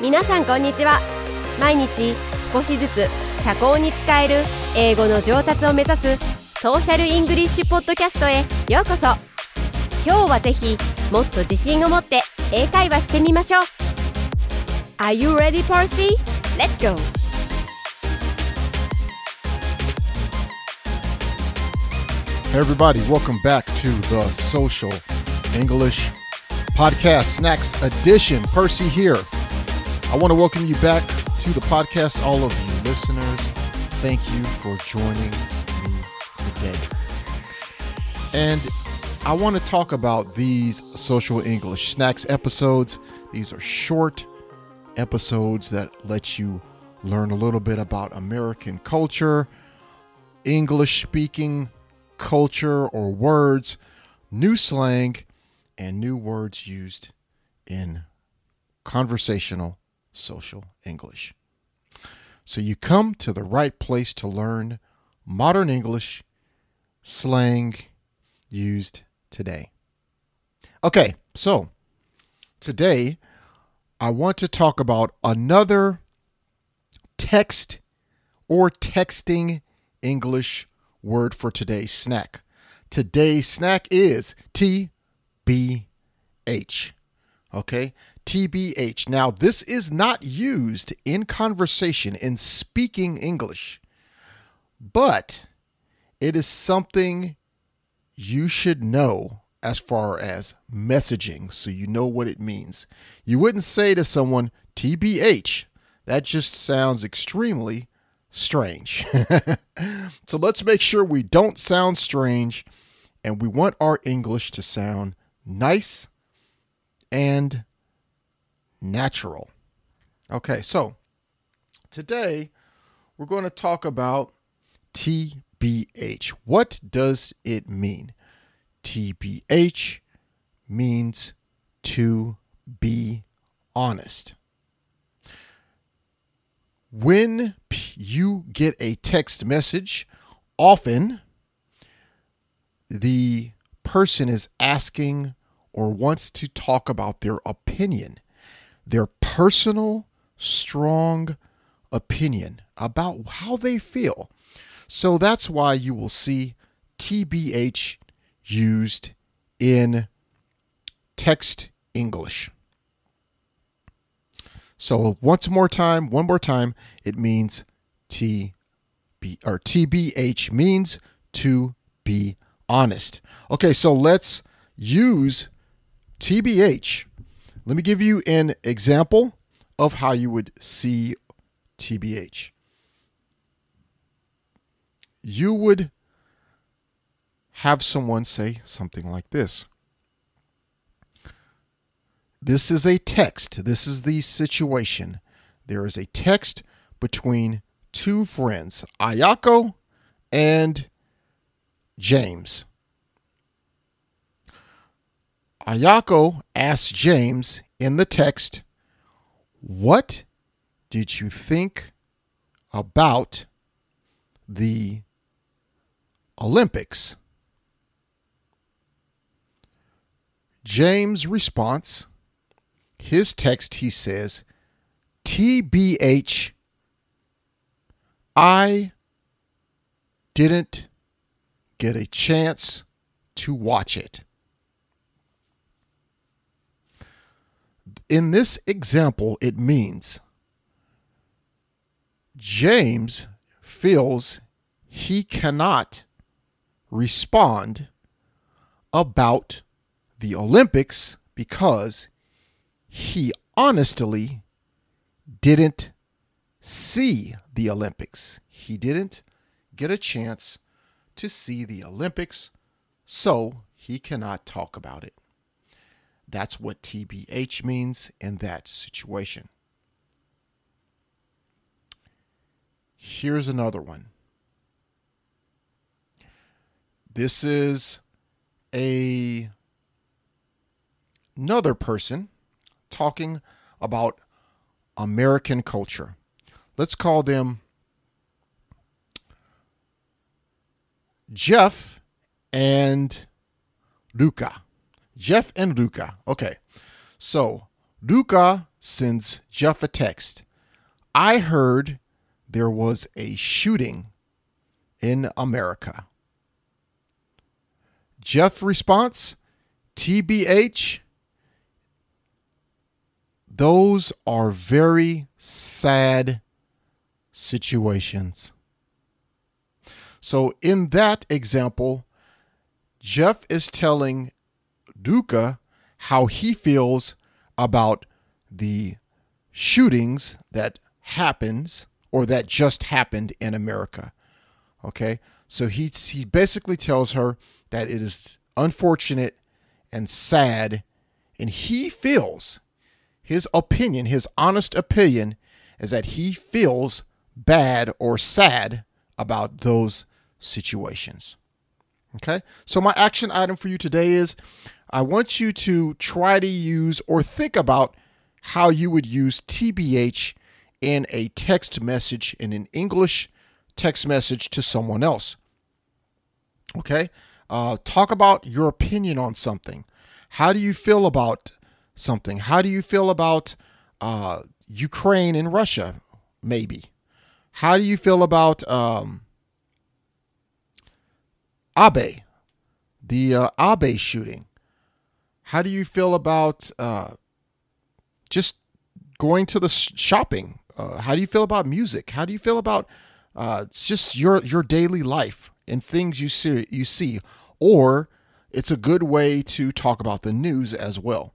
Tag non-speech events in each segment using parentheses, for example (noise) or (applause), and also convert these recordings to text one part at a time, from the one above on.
皆さんこんにちは毎日少しずつ社交に使える英語の上達を目指すソーシャルイングリッシュポッドキャストへようこそ今日はぜひもっと自信を持って英会話してみましょう Are you ready, Percy? Let's go! Hey everybody, welcome back to the Social English Podcast Snacks Edition. Percy here. I want to welcome you back to the podcast, all of you listeners. Thank you for joining me today. And I want to talk about these Social English Snacks episodes. These are short episodes that let you learn a little bit about American culture, English speaking culture or words, new slang, and new words used in conversational social English. So you come to the right place to learn modern English slang used today. Okay, so today I want to talk about another text or texting English word for today's snack. Today's snack is TBH. Okay? TBH. Now, this is not used in conversation, in speaking English, but it is something you should know as far as messaging so you know what it means. You wouldn't say to someone, TBH. That just sounds extremely strange. (laughs) so let's make sure we don't sound strange and we want our English to sound nice and natural. Okay, so today we're going to talk about TBH. What does it mean? TBH means to be honest. When you get a text message, often the person is asking or wants to talk about their opinion, their personal, strong opinion about how they feel. So that's why you will see TBH used in text English. So once more time, one more time, it means T B or TBH means to be honest. Okay, so let's use TBH. Let me give you an example of how you would see TBH. You would have someone say something like this. This is a text. This is the situation. There is a text between two friends, Ayako and James. Ayako asks James in the text, What did you think about the Olympics? James' response, his text, he says, TBH, I didn't get a chance to watch it. In this example, it means James feels he cannot respond about the Olympics because he honestly didn't see the Olympics. He didn't get a chance to see the Olympics, so he cannot talk about it. That's what TBH means in that situation. Here's another one. This is a another person talking about American culture. Let's call them Jeff and Luca. Jeff and Luca. Okay. So Luca sends Jeff a text. I heard there was a shooting in America. Jeff response TBH. Those are very sad situations. So, in that example, Jeff is telling Duca how he feels about the shootings that happens or that just happened in America. Okay? So he he basically tells her that it is unfortunate and sad and he feels his opinion, his honest opinion is that he feels bad or sad about those situations. Okay? So, my action item for you today is I want you to try to use or think about how you would use TBH in a text message, in an English text message to someone else. Okay? Uh, talk about your opinion on something. How do you feel about something? How do you feel about uh, Ukraine and Russia, maybe? How do you feel about um, Abe, the uh, Abe shooting? How do you feel about uh, just going to the shopping? Uh, how do you feel about music? How do you feel about uh, just your your daily life and things you see you see? Or it's a good way to talk about the news as well.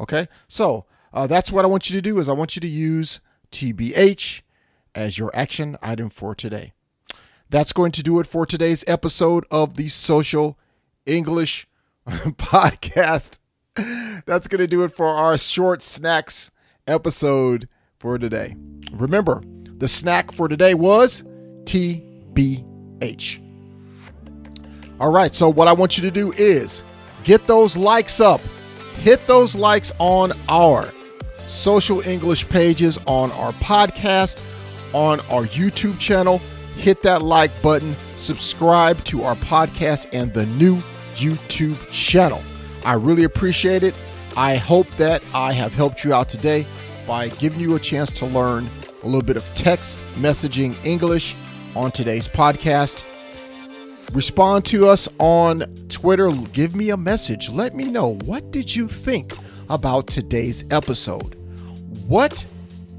Okay, so uh, that's what I want you to do. Is I want you to use TBH as your action item for today. That's going to do it for today's episode of the Social English (laughs) Podcast. That's going to do it for our short snacks episode for today. Remember, the snack for today was TBH. All right, so what I want you to do is get those likes up. Hit those likes on our social English pages, on our podcast, on our YouTube channel. Hit that like button, subscribe to our podcast and the new YouTube channel. I really appreciate it. I hope that I have helped you out today by giving you a chance to learn a little bit of text messaging English on today's podcast. Respond to us on Twitter. Give me a message. Let me know what did you think about today's episode? What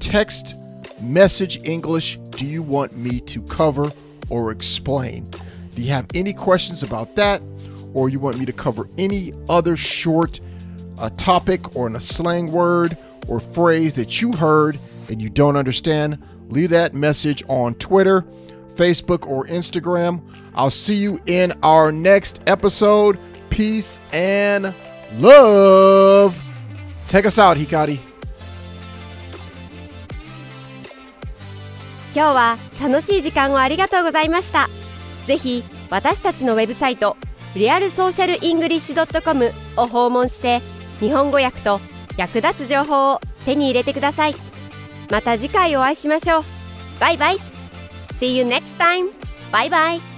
text message English do you want me to cover or explain? Do you have any questions about that? Or you want me to cover any other short uh, topic or in a slang word or phrase that you heard and you don't understand? Leave that message on Twitter, Facebook, or Instagram. I'll see you in our next episode. Peace and love. Take us out, Hikari. 今日は楽しい時間をありがとうございました。ぜひ私たちのウェブサイトリアルソーシャルイングリッシュ .com を訪問して日本語訳と役立つ情報を手に入れてください。また次回お会いしましょう。バイバイ。See you next time! バイバイ。